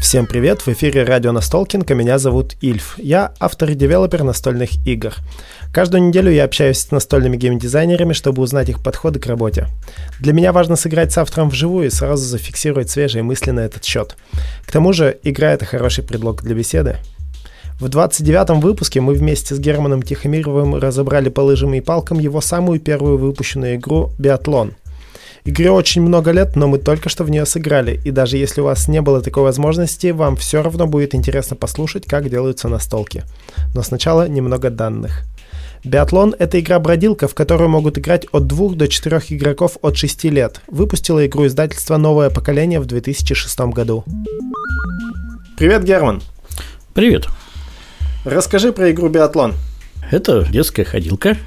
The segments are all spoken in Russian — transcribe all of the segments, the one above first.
Всем привет, в эфире радио Настолкинг, а меня зовут Ильф. Я автор и девелопер настольных игр. Каждую неделю я общаюсь с настольными геймдизайнерами, чтобы узнать их подходы к работе. Для меня важно сыграть с автором вживую и сразу зафиксировать свежие мысли на этот счет. К тому же, игра — это хороший предлог для беседы. В 29-м выпуске мы вместе с Германом Тихомировым разобрали по лыжам и палкам его самую первую выпущенную игру «Биатлон», Игре очень много лет, но мы только что в нее сыграли, и даже если у вас не было такой возможности, вам все равно будет интересно послушать, как делаются настолки. Но сначала немного данных. Биатлон — это игра-бродилка, в которую могут играть от 2 до 4 игроков от 6 лет. Выпустила игру издательство «Новое поколение» в 2006 году. Привет, Герман. Привет. Расскажи про игру «Биатлон». Это детская ходилка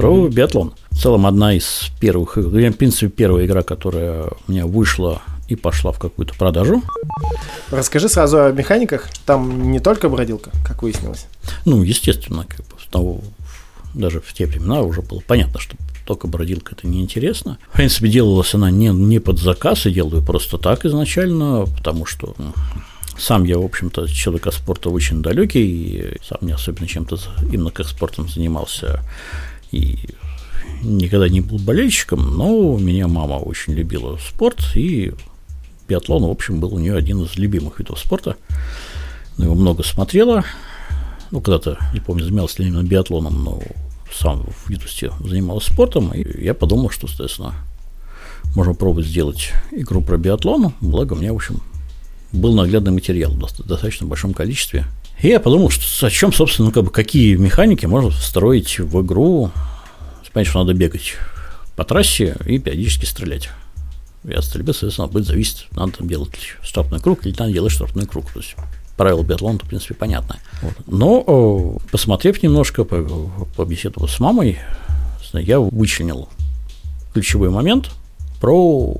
про mm-hmm. биатлон целом одна из первых, в принципе, первая игра, которая у меня вышла и пошла в какую-то продажу. Расскажи сразу о механиках. Там не только бродилка, как выяснилось. Ну, естественно, как бы, того, даже в те времена уже было понятно, что только бродилка это неинтересно. В принципе, делалась она не, не под заказ, и делаю просто так изначально, потому что ну, сам я, в общем-то, человек от спорта очень далекий, и сам не особенно чем-то именно как спортом занимался. И никогда не был болельщиком, но у меня мама очень любила спорт, и биатлон, в общем, был у нее один из любимых видов спорта. Она его много смотрела. Ну, когда-то, не помню, занималась ли именно биатлоном, но сам в юности занимался спортом, и я подумал, что, соответственно, можно пробовать сделать игру про биатлон, благо у меня, в общем, был наглядный материал в достаточно большом количестве. И я подумал, что о чем, собственно, ну, как бы, какие механики можно встроить в игру, Понятно, что надо бегать по трассе и периодически стрелять. И от стрельбы, соответственно, будет зависеть, надо там делать штрафной круг или надо делать штрафной круг. То есть правила биатлона, в принципе, понятно. Вот. Но, посмотрев немножко, побеседовав с мамой, я вычленил ключевой момент про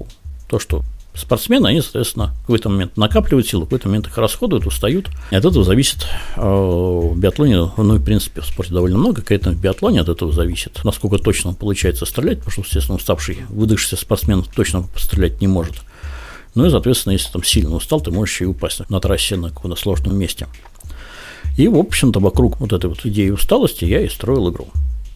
то, что спортсмены, они, соответственно, в какой-то момент накапливают силы, в какой-то момент их расходуют, устают. И от этого зависит э, в биатлоне, ну, в принципе, в спорте довольно много, конечно, в биатлоне от этого зависит, насколько точно получается стрелять, потому что, естественно, уставший, выдохшийся спортсмен точно пострелять не может. Ну и, соответственно, если там сильно устал, ты можешь и упасть на трассе на каком-то сложном месте. И, в общем-то, вокруг вот этой вот идеи усталости я и строил игру.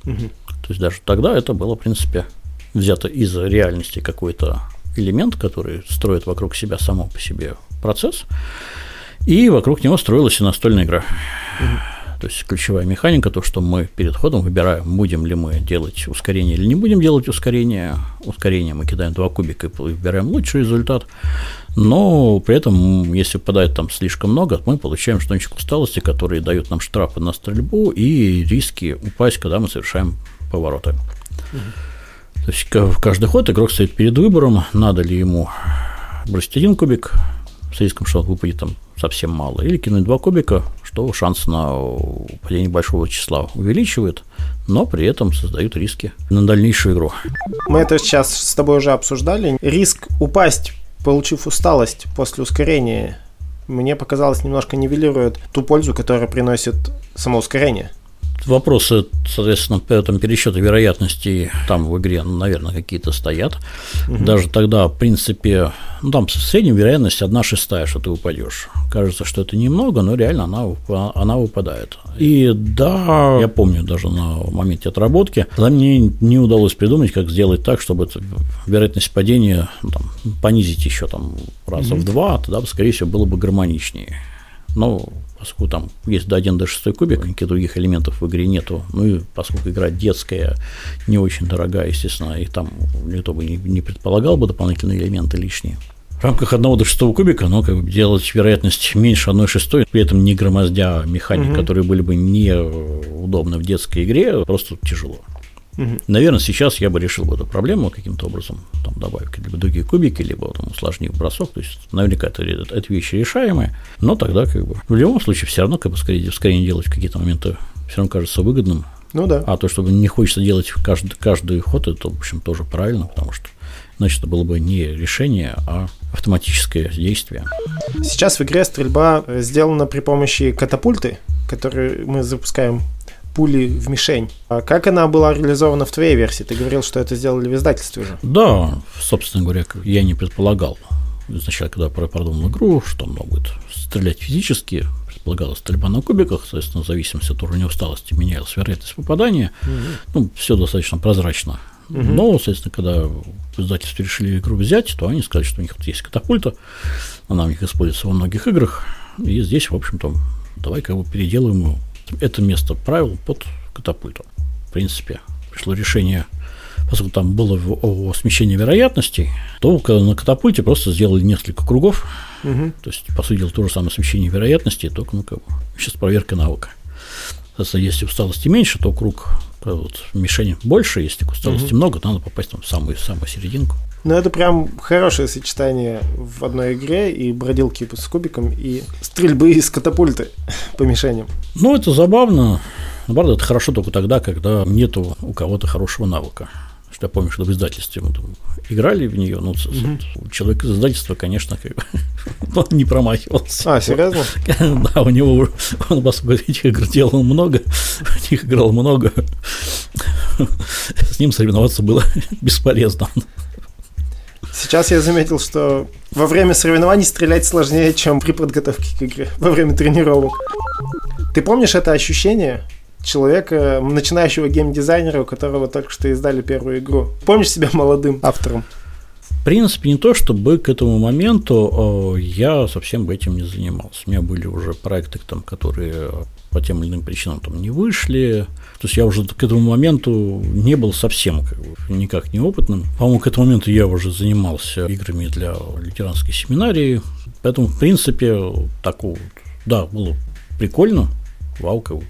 Угу. То есть даже тогда это было, в принципе, взято из реальности какой-то элемент, который строит вокруг себя само по себе процесс, и вокруг него строилась и настольная игра. То есть ключевая механика, то, что мы перед ходом выбираем, будем ли мы делать ускорение или не будем делать ускорение. Ускорение мы кидаем два кубика и выбираем лучший результат. Но при этом, если попадает там слишком много, мы получаем что-нибудь усталости, которые дают нам штрафы на стрельбу и риски упасть, когда мы совершаем повороты. Угу. То есть в каждый ход игрок стоит перед выбором, надо ли ему бросить один кубик с риском, что он выпадет там совсем мало, или кинуть два кубика, что шанс на падение большого числа увеличивает, но при этом создают риски на дальнейшую игру. Мы это сейчас с тобой уже обсуждали. Риск упасть, получив усталость после ускорения, мне показалось, немножко нивелирует ту пользу, которую приносит само ускорение. Вопросы, соответственно, по этому пересчету вероятностей там в игре, наверное, какие-то стоят. Угу. Даже тогда, в принципе, ну, там средняя вероятность одна шестая, что ты упадешь. Кажется, что это немного, но реально она, она выпадает. И да, я помню даже на моменте отработки, тогда мне не удалось придумать, как сделать так, чтобы вероятность падения ну, там, понизить еще там раза угу. в два, тогда, скорее всего, было бы гармоничнее. Но поскольку там есть до 1 до 6 кубик, никаких других элементов в игре нету, ну и поскольку игра детская, не очень дорогая, естественно, и там никто бы не, не предполагал бы дополнительные элементы лишние. В рамках одного до шестого кубика, ну, как бы делать вероятность меньше одной шестой, при этом не громоздя механик, угу. которые были бы неудобны в детской игре, просто тяжело. Угу. Наверное, сейчас я бы решил эту проблему каким-то образом, там, добавив либо другие кубики, либо там, усложнив бросок, то есть наверняка это, это, это вещи решаемые, но тогда как бы в любом случае все равно как бы скорее, скорее делать в какие-то моменты все равно кажется выгодным. Ну да. А то, чтобы не хочется делать каждый, каждый ход, это, в общем, тоже правильно, потому что значит, это было бы не решение, а автоматическое действие. Сейчас в игре стрельба сделана при помощи катапульты, которые мы запускаем пули в мишень. А как она была реализована в твоей версии? Ты говорил, что это сделали в издательстве уже. Да, собственно говоря, я не предполагал изначально, когда продумал игру, что он будет стрелять физически, предполагалось стрельба на кубиках, соответственно, в зависимости от уровня усталости менялась вероятность попадания. Угу. Ну, все достаточно прозрачно. Угу. Но, соответственно, когда в издательстве решили игру взять, то они сказали, что у них вот есть катапульта, она у них используется во многих играх, и здесь, в общем-то, давай как бы переделаем это место правил под катапульту. В принципе, пришло решение поскольку там было о, смещении вероятностей, то на катапульте просто сделали несколько кругов, угу. то есть, по сути дела, то же самое смещение вероятностей, только, ну, как бы, сейчас проверка навыка. Соответственно, если усталости меньше, то круг вот, мишени больше, если усталости угу. много, то надо попасть там в самую, самую серединку. Ну, это прям хорошее сочетание в одной игре и бродилки с кубиком, и стрельбы из катапульты по мишеням. Ну, это забавно. Наоборот, это хорошо только тогда, когда нету у кого-то хорошего навыка. Что я помню, что в издательстве мы там играли в нее, ну, mm-hmm. человек из издательства, конечно, как бы, он не промахивался. А, серьезно? да, у него, он, поскольку этих игр делал много, в них играл много, с ним соревноваться было бесполезно. Сейчас я заметил, что во время соревнований стрелять сложнее, чем при подготовке к игре, во время тренировок. Ты помнишь это ощущение? человека, начинающего геймдизайнера, у которого только что издали первую игру. Помнишь себя молодым автором? В принципе, не то, чтобы к этому моменту я совсем этим не занимался. У меня были уже проекты, там, которые по тем или иным причинам там не вышли. То есть я уже к этому моменту не был совсем как бы, никак неопытным. По-моему, к этому моменту я уже занимался играми для лютеранской семинарии. Поэтому, в принципе, такого, да, было прикольно. Вау, как бы,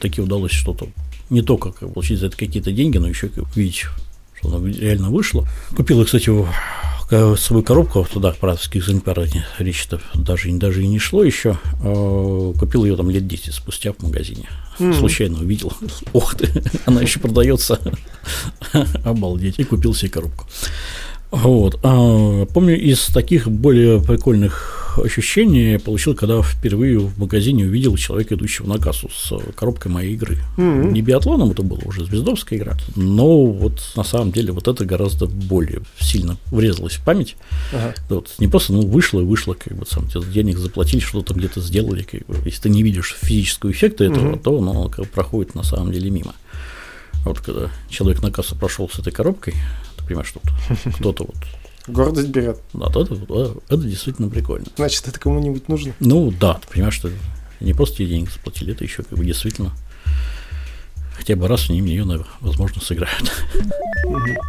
таки удалось что-то не только как, получить за это какие-то деньги, но еще как, видеть, что оно реально вышло. Купил, кстати, свою коробку, туда пратовских экземпляров речи-то даже, даже и не шло еще. А, купил ее там лет 10 спустя в магазине. Mm. Случайно увидел. Ох ты, она еще продается. Обалдеть. И купил себе коробку. Вот. А, помню, из таких более прикольных ощущений я получил, когда впервые в магазине увидел человека, идущего на кассу с коробкой моей игры. Mm-hmm. Не биатлоном это было, уже звездовская игра, но вот на самом деле вот это гораздо более сильно врезалось в память. Ага. Вот, не просто, ну, вышло и вышло, как бы сам тебе денег заплатили, что-то где-то сделали. Как бы. Если ты не видишь физического эффекта этого, mm-hmm. то оно как бы, проходит на самом деле мимо. Вот когда человек на кассу прошел с этой коробкой, понимаешь, что кто-то вот Гордость берет. Да, это, это, действительно прикольно. Значит, это кому-нибудь нужно? Ну да, ты понимаешь, что не просто тебе деньги заплатили, это еще как бы действительно хотя бы раз они ее, возможно, сыграют.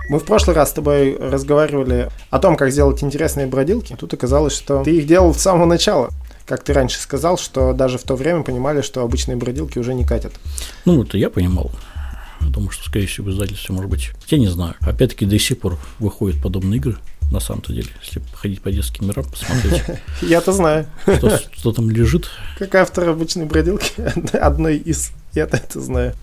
Мы в прошлый раз с тобой разговаривали о том, как сделать интересные бродилки. Тут оказалось, что ты их делал с самого начала. Как ты раньше сказал, что даже в то время понимали, что обычные бродилки уже не катят. Ну, это я понимал. Думаю, что, скорее всего, в издательстве, может быть, я не знаю. Опять-таки, до сих пор выходят подобные игры, на самом-то деле, если ходить по детским мирам, посмотреть. Я-то знаю. Что, что там лежит. Как автор обычной бродилки, одной из. Я-то это знаю.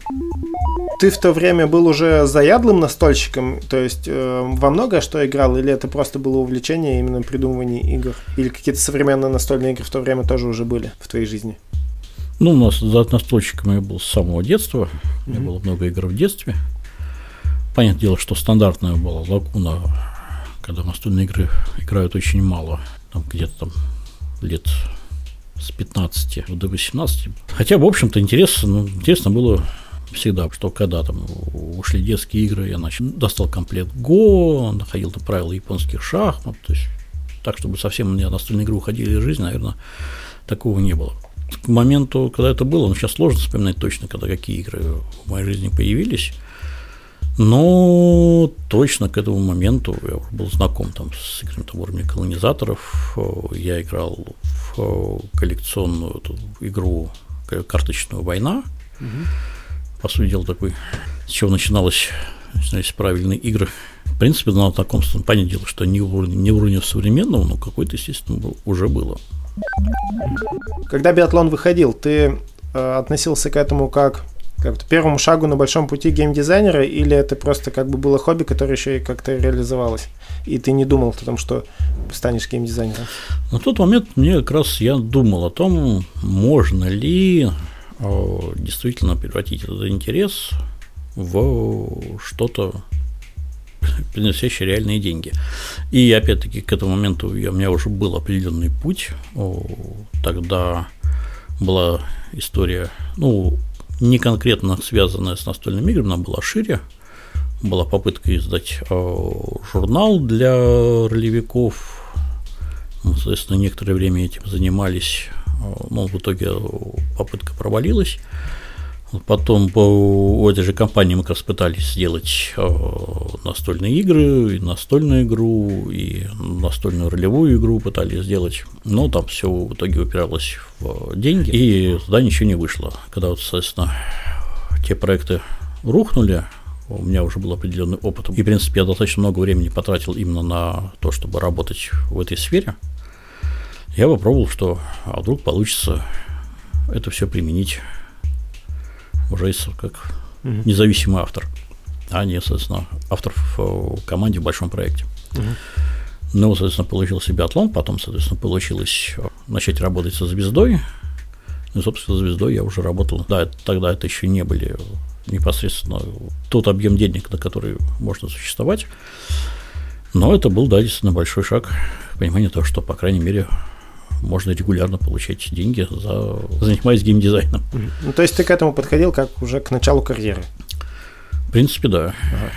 Ты в то время был уже заядлым настольщиком, то есть э, во многое что играл, или это просто было увлечение именно придумывания игр? Или какие-то современные настольные игры в то время тоже уже были в твоей жизни? Ну, у нас за настольщиком я был с самого детства. У меня mm-hmm. было много игр в детстве. Понятное дело, что стандартная была лакуна, когда настольные игры играют очень мало. Там где-то там лет с 15 до 18. Хотя, в общем-то, интересно, ну, интересно было всегда, что когда там ушли детские игры, я начал, достал комплект Го, находил там правила японских шахмат, то есть так, чтобы совсем у меня настольные игры уходили из жизни, наверное, такого не было к моменту, когда это было, ну, сейчас сложно вспоминать точно, когда какие игры в моей жизни появились, но точно к этому моменту я уже был знаком там, с там, уровня колонизаторов. Я играл в коллекционную эту игру карточную «Война». Угу. По сути дела, такой, с чего начиналось, начинались правильные игры. В принципе, на таком понятное дело, что не уровня, не уровня современного, но какой-то, естественно, уже было. Когда биатлон выходил, ты э, относился к этому как как первому шагу на большом пути геймдизайнера, или это просто как бы было хобби, которое еще и как-то реализовалось? И ты не думал о том, что станешь геймдизайнером? На тот момент мне как раз я думал о том, можно ли э, действительно превратить этот интерес в что-то приносящий реальные деньги. И опять-таки к этому моменту у меня уже был определенный путь. Тогда была история, ну, не конкретно связанная с настольными играми, она была шире. Была попытка издать э, журнал для ролевиков. Мы, соответственно, некоторое время этим занимались. Э, но в итоге попытка провалилась. Потом по этой же компании мы как раз пытались сделать э, настольные игры, и настольную игру, и настольную ролевую игру пытались сделать, но там все в итоге упиралось в деньги, и туда ничего не вышло. Когда, вот, соответственно, те проекты рухнули, у меня уже был определенный опыт, и, в принципе, я достаточно много времени потратил именно на то, чтобы работать в этой сфере, я попробовал, что а вдруг получится это все применить уже как угу. независимый автор, а не, соответственно, автор в команде в большом проекте. Угу. Ну, соответственно, получился биатлон, потом, соответственно, получилось э, начать работать со звездой. Ну, собственно, со звездой я уже работал. Да, тогда это еще не были непосредственно тот объем денег, на который можно существовать. Но это был, да, действительно большой шаг к пониманию того, что, по крайней мере, можно регулярно получать деньги, за, занимаясь геймдизайном. Ну, то есть ты к этому подходил как уже к началу карьеры? В принципе, да. Ага.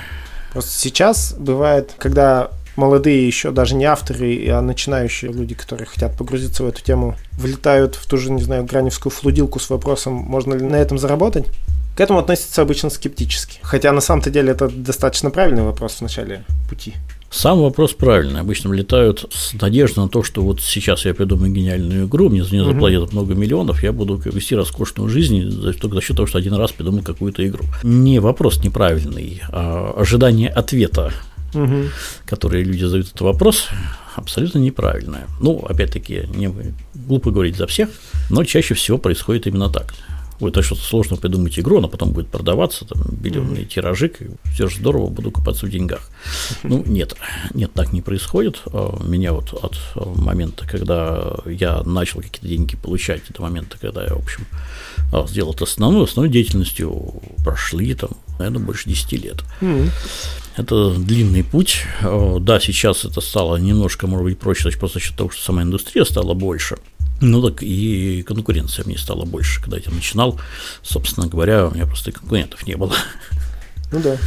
Просто сейчас бывает, когда молодые еще даже не авторы, а начинающие люди, которые хотят погрузиться в эту тему, влетают в ту же, не знаю, граневскую флудилку с вопросом, можно ли на этом заработать, к этому относятся обычно скептически. Хотя на самом-то деле это достаточно правильный вопрос в начале пути. Сам вопрос правильный. Обычно летают с надеждой на то, что вот сейчас я придумаю гениальную игру, мне за нее заплатят угу. много миллионов, я буду вести роскошную жизнь только за счет того, что один раз придумал какую-то игру. Не вопрос неправильный, а ожидание ответа, угу. который люди задают этот вопрос, абсолютно неправильное. Ну, опять-таки, не глупо говорить за всех, но чаще всего происходит именно так будет так что-то сложно придумать игру, она потом будет продаваться, там, миллионные mm-hmm. тиражи, все же здорово, буду копаться в деньгах. Ну, нет, нет, так не происходит. А, меня вот от момента, когда я начал какие-то деньги получать, до момента, когда я, в общем, а, сделал это основной, основной деятельностью, прошли там, наверное, больше 10 лет. Mm-hmm. Это длинный путь. А, да, сейчас это стало немножко, может быть, проще, просто за счет того, что сама индустрия стала больше. Ну так и конкуренция мне стала больше. Когда я начинал, собственно говоря, у меня просто конкурентов не было. Ну да.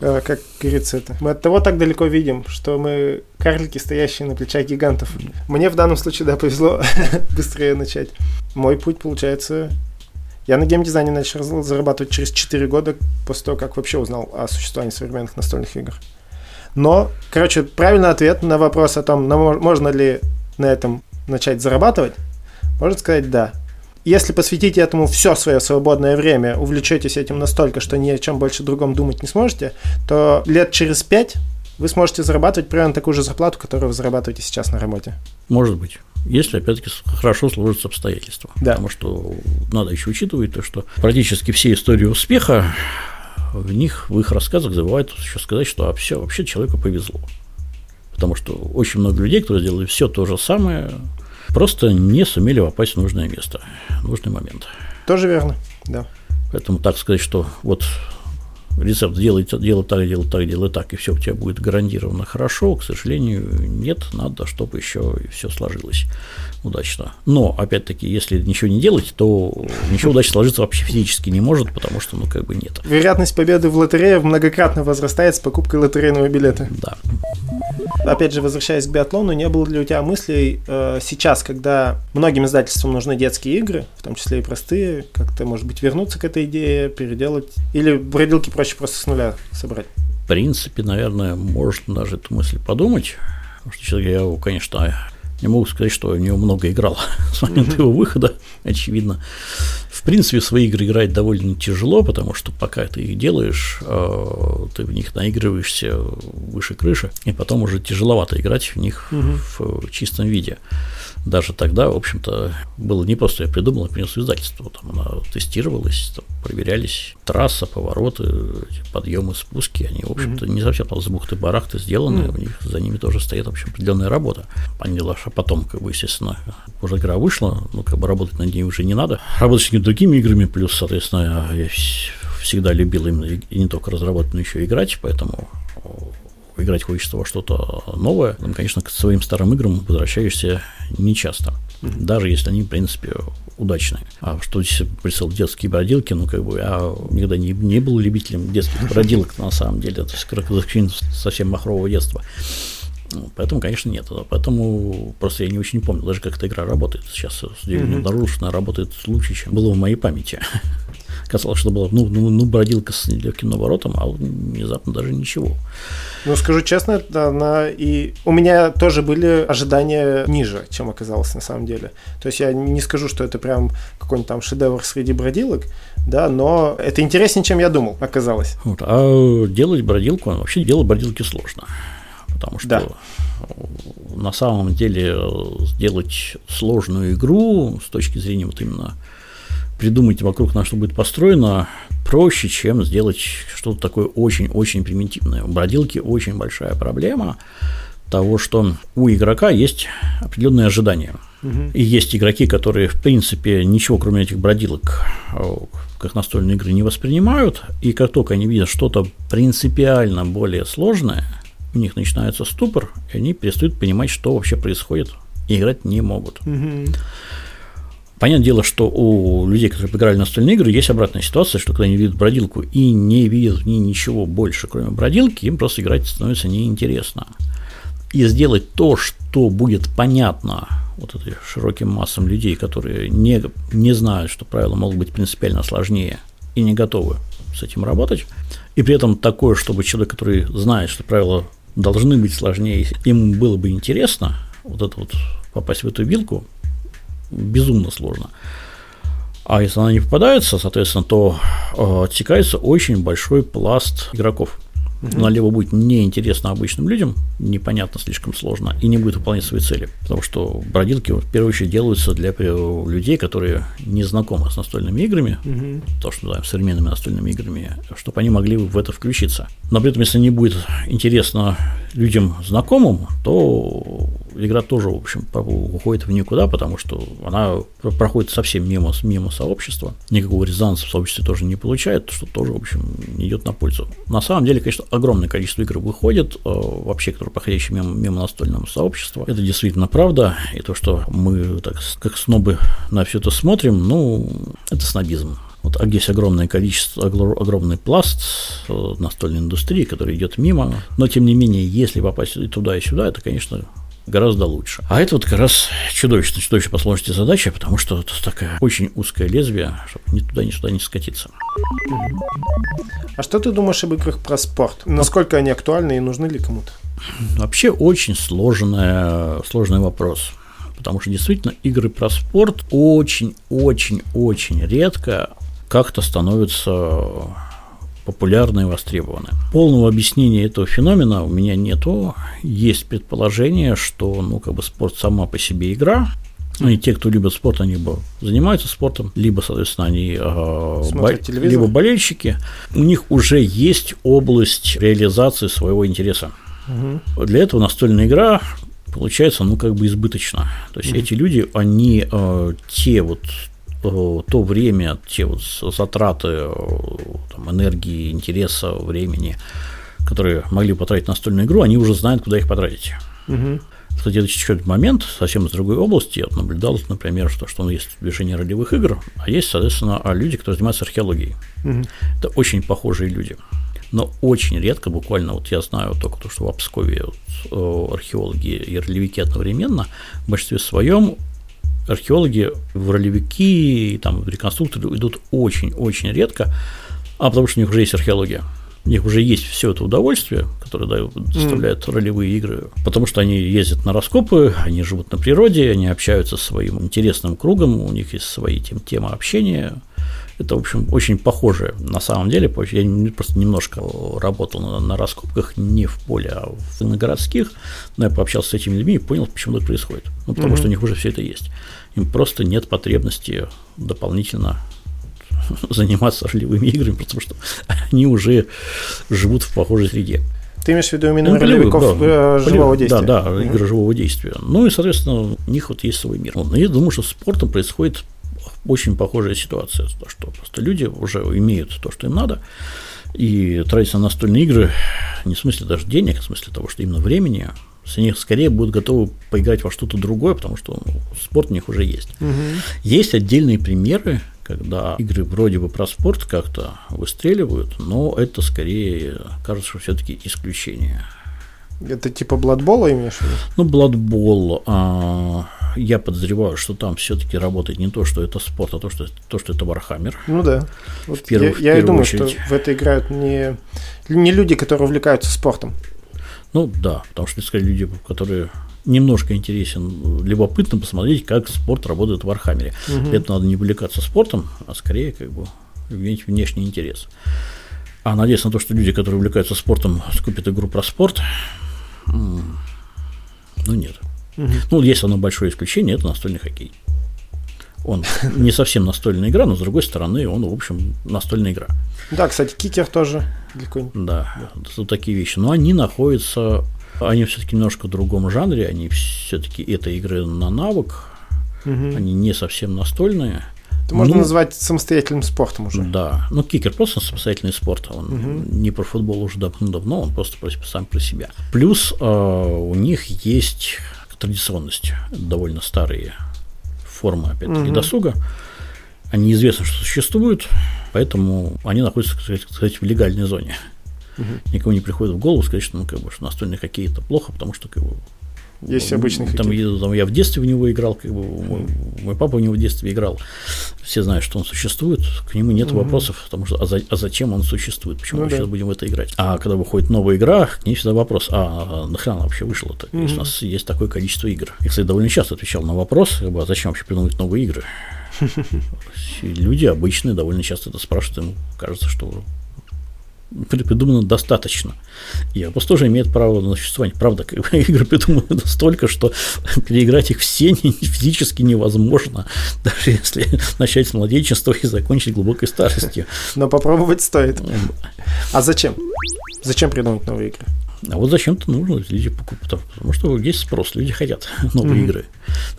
А, как говорится, это. Мы от того так далеко видим, что мы карлики, стоящие на плечах гигантов. Мне в данном случае, да, повезло быстрее начать. Мой путь, получается, я на геймдизайне начал зарабатывать через 4 года после того, как вообще узнал о существовании современных настольных игр. Но, короче, правильный ответ на вопрос о том, можно ли на этом начать зарабатывать, можно сказать да. Если посвятите этому все свое свободное время, увлечетесь этим настолько, что ни о чем больше другом думать не сможете, то лет через пять вы сможете зарабатывать примерно такую же зарплату, которую вы зарабатываете сейчас на работе. Может быть. Если, опять-таки, хорошо сложатся обстоятельства. Да. Потому что надо еще учитывать то, что практически все истории успеха, в них, в их рассказах забывают еще сказать, что а все, вообще человеку повезло. Потому что очень много людей, которые сделали все то же самое, просто не сумели попасть в нужное место, в нужный момент. Тоже верно, да. Поэтому так сказать, что вот рецепт делай, делай так, делай так, делай так, и все у тебя будет гарантированно хорошо, к сожалению, нет, надо, чтобы еще и все сложилось удачно. Но, опять-таки, если ничего не делать, то ничего удачно сложиться вообще физически не может, потому что, ну, как бы нет. Вероятность победы в лотерее многократно возрастает с покупкой лотерейного билета. Да. Опять же, возвращаясь к биатлону, не было ли у тебя мыслей э, сейчас, когда многим издательствам нужны детские игры, в том числе и простые, как-то, может быть, вернуться к этой идее, переделать, или бродилки проще просто с нуля собрать? В принципе, наверное, можно даже эту мысль подумать, потому что я, конечно, не могу сказать, что я в него много играл с момента его выхода, очевидно. В принципе, свои игры играть довольно тяжело, потому что пока ты их делаешь, э, ты в них наигрываешься выше крыши, и потом уже тяжеловато играть в них mm-hmm. в чистом виде даже тогда, в общем-то, было не просто я придумал, я принес издательство. Там она тестировалась, там проверялись трасса, повороты, подъемы, спуски. Они, в общем-то, не совсем там с бухты-барахты сделаны, у них за ними тоже стоит, в общем, определенная работа. Поняла, что потом, как бы, естественно, уже игра вышла, ну, как бы работать над ней уже не надо. Работать с другими играми, плюс, соответственно, я всегда любил именно и не только разработать, но еще и играть, поэтому играть хочется во что-то новое, там, конечно, к своим старым играм возвращаешься нечасто, mm-hmm. даже если они, в принципе, удачные. А что здесь присыл детские бродилки, ну, как бы, я никогда не, не был любителем детских бродилок, на самом деле, то есть, как совсем махрового детства. Ну, поэтому, конечно, нет. Поэтому просто я не очень помню, даже как эта игра работает. Сейчас mm-hmm. обнаружил, что она работает лучше, чем было в моей памяти. Казалось, что было, ну, ну, ну бродилка с легким наворотом, а внезапно даже ничего. Ну, скажу честно, она и... У меня тоже были ожидания ниже, чем оказалось на самом деле. То есть я не скажу, что это прям какой-нибудь там шедевр среди бродилок, да, но это интереснее, чем я думал, оказалось. Вот, а делать бродилку, вообще делать бродилки сложно потому что да. на самом деле сделать сложную игру с точки зрения вот именно придумать вокруг на что будет построено проще, чем сделать что-то такое очень-очень примитивное. У бродилки очень большая проблема того, что у игрока есть определенные ожидания. Угу. И есть игроки, которые, в принципе, ничего кроме этих бродилок как настольные игры не воспринимают, и как только они видят что-то принципиально более сложное – у них начинается ступор, и они перестают понимать, что вообще происходит, и играть не могут. Угу. Понятное дело, что у людей, которые играли настольные игры, есть обратная ситуация, что когда они видят бродилку и не видят в ней ничего больше, кроме бродилки, им просто играть становится неинтересно. И сделать то, что будет понятно вот этой широким массам людей, которые не, не знают, что правила могут быть принципиально сложнее и не готовы с этим работать, и при этом такое, чтобы человек, который знает, что правила должны быть сложнее. Им было бы интересно вот это вот попасть в эту вилку, безумно сложно. А если она не попадается, соответственно, то э, отсекается очень большой пласт игроков. Угу. Налево будет неинтересно обычным людям, непонятно, слишком сложно, и не будет выполнять свои цели. Потому что бродилки, в первую очередь, делаются для людей, которые не знакомы с настольными играми, угу. то, что называем современными настольными играми, чтобы они могли в это включиться. Но при этом, если не будет интересно людям знакомым, то игра тоже, в общем, уходит в никуда, потому что она проходит совсем мимо, мимо сообщества. Никакого резонанса в сообществе тоже не получает, что тоже, в общем, не идет на пользу. На самом деле, конечно, огромное количество игр выходит, э, вообще, которые проходящие мимо, мимо настольного сообщества. Это действительно правда, и то, что мы так как снобы на все это смотрим, ну, это снобизм. Вот а есть огромное количество, огромный пласт э, настольной индустрии, который идет мимо. Но тем не менее, если попасть и туда, и сюда, это, конечно, гораздо лучше. А это вот как раз чудовищно, чудовищно по сложности задача, потому что это такая очень узкое лезвие, чтобы ни туда, ни сюда не скатиться. А что ты думаешь об играх про спорт? Насколько они актуальны и нужны ли кому-то? Вообще очень сложный, сложный вопрос. Потому что действительно игры про спорт очень-очень-очень редко как-то становятся популярны и востребованы. Полного объяснения этого феномена у меня нету. Есть предположение, что ну, как бы спорт сама по себе игра, ну, и те, кто любит спорт, они либо занимаются спортом, либо, соответственно, они э, бо- либо болельщики. У них уже есть область реализации своего интереса. Угу. Для этого настольная игра получается, ну, как бы избыточно. То есть угу. эти люди, они э, те вот Э, то время, те вот затраты э, там, энергии, интереса, времени, которые могли потратить на настольную игру, они уже знают, куда их потратить. Угу. Кстати, это чуть-чуть момент, совсем из другой области. Я наблюдал, например, что, что есть движение ролевых игр, а есть, соответственно, люди, которые занимаются археологией. Угу. Это очень похожие люди. Но очень редко, буквально, вот я знаю только то, что в вот, э, археологи и ролевики одновременно, в большинстве своем археологи ролевики там, реконструкторы идут очень-очень редко, а потому что у них уже есть археология. У них уже есть все это удовольствие, которое дают, доставляют mm. ролевые игры, потому что они ездят на раскопы, они живут на природе, они общаются со своим интересным кругом, у них есть свои тем, темы общения. Это, в общем, очень похоже на самом деле. Я просто немножко работал на, на раскопках не в поле, а в, на городских, но я пообщался с этими людьми и понял, почему так происходит. Ну, потому mm-hmm. что у них уже все это есть им просто нет потребности дополнительно заниматься ролевыми играми, потому что они уже живут в похожей среде. Ты имеешь в виду именно ну, ролевиков да, э, живого действия? Да, да, игры mm-hmm. живого действия. Ну и, соответственно, у них вот есть свой мир. Но я думаю, что с спортом происходит очень похожая ситуация, что просто люди уже имеют то, что им надо, И тратить на настольные игры не в смысле даже денег, а в смысле того, что именно времени, с них скорее будут готовы поиграть во что-то другое, потому что ну, спорт у них уже есть. Угу. Есть отдельные примеры, когда игры вроде бы про спорт как-то выстреливают, но это скорее кажется, что все-таки исключение. Это типа Blood Bowl а имеешь в виду? Ну, Blood Bowl, а, я подозреваю, что там все-таки работает не то, что это спорт, а то, что, то, что это Warhammer. Ну да. Вот в первую, я в я думаю, очередь. что в это играют не, не люди, которые увлекаются спортом. Ну да, потому что, сказать, люди, которые немножко интересен, любопытно посмотреть, как спорт работает в Warhammer е. Угу. Это надо не увлекаться спортом, а скорее как бы иметь внешний интерес. А надеяться на то, что люди, которые увлекаются спортом, скупят игру про спорт, ну нет. Угу. Ну, есть одно большое исключение, это настольный хоккей. Он не совсем настольная игра, но с другой стороны, он, в общем, настольная игра. Да, кстати, кикер тоже далеко Да, вот такие вещи. Но они находятся, они все-таки немножко в другом жанре, они все-таки это игры на навык, угу. они не совсем настольные. Это можно ну, назвать самостоятельным спортом уже. Да. Ну, кикер просто самостоятельный спорт. Он угу. не про футбол уже давно, он просто сам про себя. Плюс э, у них есть традиционность, довольно старые формы, опять-таки, угу. досуга. Они известно, что существуют, поэтому они находятся, сказать, в легальной зоне. Угу. Никому не приходит в голову сказать, что, ну, как бы, что настольный хоккей это плохо, потому что как бы, есть обычный там, хоккей. Там, я в детстве в него играл, как бы мой, мой папа в него в детстве играл. Все знают, что он существует, к нему нет угу. вопросов, потому что а, за, а зачем он существует, почему ну, мы да. сейчас будем в это играть. А когда выходит новая игра, к ней всегда вопрос, а, нахрена она вообще вышла-то, угу. если у нас есть такое количество игр. Я, кстати, довольно часто отвечал на вопрос, как бы, а зачем вообще придумывать новые игры. Люди обычные довольно часто это спрашивают, им кажется, что придумано достаточно. И вопрос тоже имеет право на существование. Правда, как бы, игры придуманы настолько, что переиграть их все физически невозможно, даже если начать с младенчества и закончить глубокой старостью. Но попробовать стоит. А зачем? Зачем придумать новые игры? А вот зачем-то нужно люди покупать, потому что есть спрос, люди хотят новые mm-hmm. игры.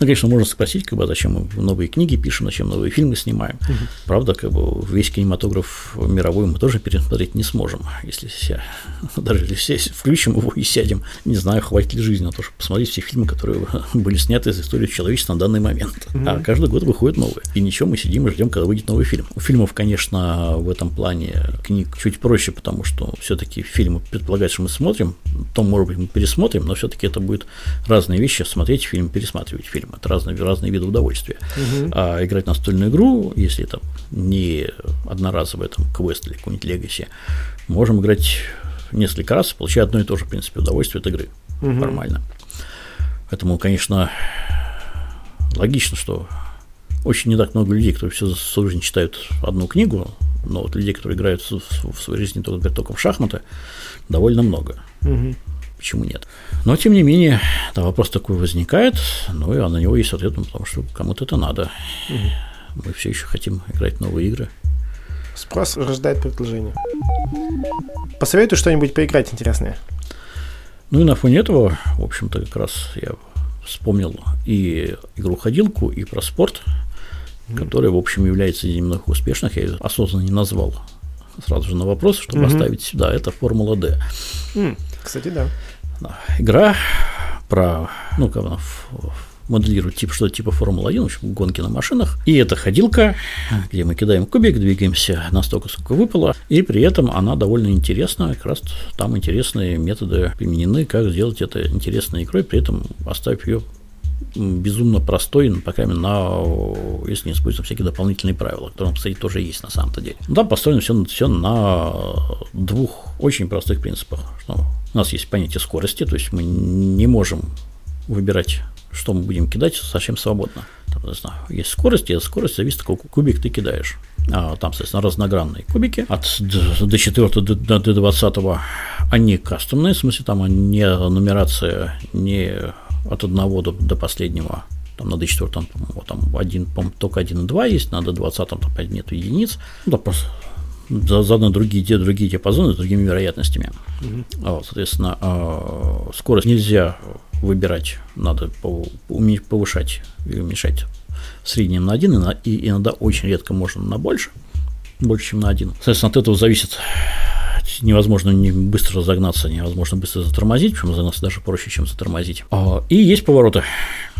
Ну, конечно, можно спросить, как бы, а зачем мы новые книги пишем, зачем новые фильмы снимаем. Mm-hmm. Правда, как бы весь кинематограф мировой мы тоже пересмотреть не сможем, если все, даже если все включим его и сядем, не знаю, хватит ли жизни на то, чтобы посмотреть все фильмы, которые были сняты из истории человечества на данный момент. Mm-hmm. А каждый год выходит новые. И ничего, мы сидим и ждем, когда выйдет новый фильм. У фильмов, конечно, в этом плане книг чуть проще, потому что все-таки фильмы предполагают, что мы смотрим, то, может быть, мы пересмотрим, но все-таки это будет разные вещи, смотреть фильм, пересматривать фильм. Это разные, разные виды удовольствия. Угу. А играть настольную игру, если это не одноразовый там, квест или какой-нибудь легаси, можем играть несколько раз, получая одно и то же, в принципе, удовольствие от игры. Угу. Нормально. Поэтому, конечно, логично, что очень не так много людей, которые всю свою жизнь читают одну книгу, но вот людей, которые играют в, в своей жизни только, только в шахматы, довольно много. Угу. Почему нет? Но, тем не менее, да, вопрос такой возникает, ну и на него есть ответ, ну, потому что кому-то это надо. Угу. Мы все еще хотим играть в новые игры. Спрос рождает предложение. Посоветую что-нибудь поиграть интересное. Ну и на фоне этого, в общем-то, как раз я вспомнил и игру-ходилку, и про спорт, mm-hmm. который, в общем, является из немного успешных. Я ее осознанно не назвал сразу же на вопрос, чтобы mm-hmm. оставить сюда. Это Формула D. Mm, кстати, да. Игра про, ну, как она моделирует тип, что-то типа Формулы-1, в общем, гонки на машинах. И это ходилка, где мы кидаем кубик, двигаемся настолько, сколько выпало, и при этом она довольно интересна, как раз там интересные методы применены, как сделать это интересной игрой, при этом оставив ее безумно простой, ну, по крайней на, если не используются всякие дополнительные правила, которые, кстати, тоже есть на самом-то деле. Да, построено все, все на двух очень простых принципах. Что у нас есть понятие скорости, то есть мы не можем выбирать, что мы будем кидать совсем свободно. Там, есть скорость, и от скорости зависит, какой кубик ты кидаешь. А, там, соответственно, разногранные кубики от до 4 до, до, до 20 они кастомные, в смысле, там не нумерация, не от одного до, до последнего. Там на D4 там, вот, там один, только 1 и 2 есть, на D20 там опять нет единиц. Ну, да, заодно другие, те, другие диапазоны с другими вероятностями. Mm-hmm. Вот, соответственно, а, скорость нельзя выбирать, надо повышать и уменьшать в среднем на 1, и иногда очень редко можно на больше, больше, чем на 1. Соответственно, от этого зависит невозможно не быстро разогнаться, невозможно быстро затормозить, причем разогнаться даже проще, чем затормозить. А, и есть повороты.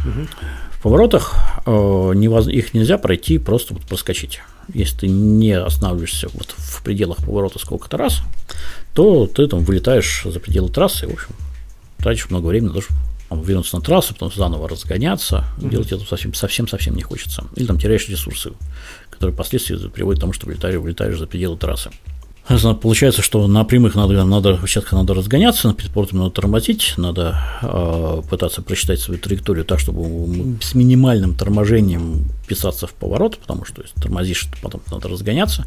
Угу. В поворотах их нельзя пройти, просто вот проскочить. Если ты не останавливаешься вот в пределах поворота сколько-то раз, то ты там вылетаешь за пределы трассы, и, в общем, тратишь много времени на то, чтобы вернуться на трассу, потом заново разгоняться, mm-hmm. делать это совсем, совсем, совсем не хочется. Или там теряешь ресурсы, которые впоследствии приводят к тому, что вылетаешь, вылетаешь за пределы трассы. Получается, что на прямых надо, надо участках надо разгоняться, на перед надо тормозить, надо э, пытаться просчитать свою траекторию так, чтобы с минимальным торможением писаться в поворот, потому что если тормозишь, потом надо разгоняться.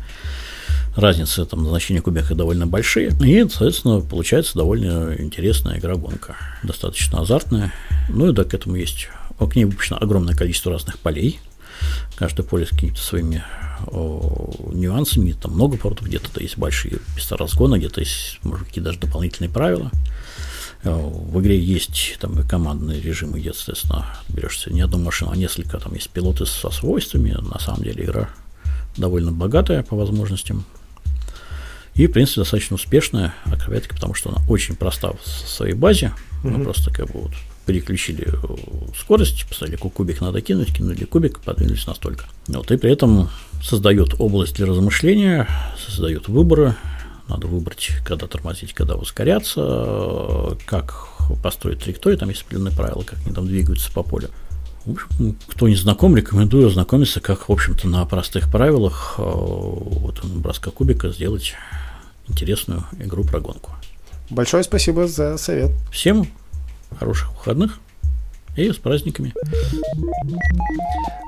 Разницы там значения кубика довольно большие. И, соответственно, получается довольно интересная игра-гонка. Достаточно азартная. Ну и да, к этому есть к ней выпущено огромное количество разных полей. Каждое поле с какими-то своими нюансами, там много поворотов, где-то есть большие места разгона, где-то есть, может, какие-то даже дополнительные правила. В игре есть там и командный режим, где, соответственно, берешься не одну машину, а несколько, там есть пилоты со свойствами. На самом деле игра довольно богатая по возможностям. И, в принципе, достаточно успешная, опять-таки, потому что она очень проста в своей базе. Мы mm-hmm. просто как бы вот переключили э, скорость, поставили кубик надо кинуть, кинули кубик, подвинулись настолько. Вот, и при этом создает область для размышления, создает выборы, надо выбрать, когда тормозить, когда ускоряться, как построить траекторию, там есть определенные правила, как они там двигаются по полю. В общем, кто не знаком, рекомендую ознакомиться, как, в общем-то, на простых правилах э, вот, броска кубика сделать интересную игру про гонку. Большое спасибо за совет. Всем хороших выходных и с праздниками.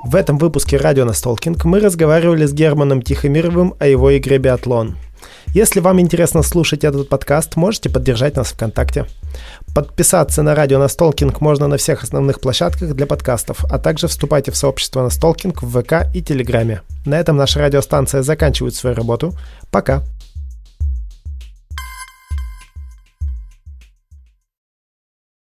В этом выпуске «Радио Настолкинг» мы разговаривали с Германом Тихомировым о его игре «Биатлон». Если вам интересно слушать этот подкаст, можете поддержать нас ВКонтакте. Подписаться на радио Настолкинг можно на всех основных площадках для подкастов, а также вступайте в сообщество Настолкинг в ВК и Телеграме. На этом наша радиостанция заканчивает свою работу. Пока!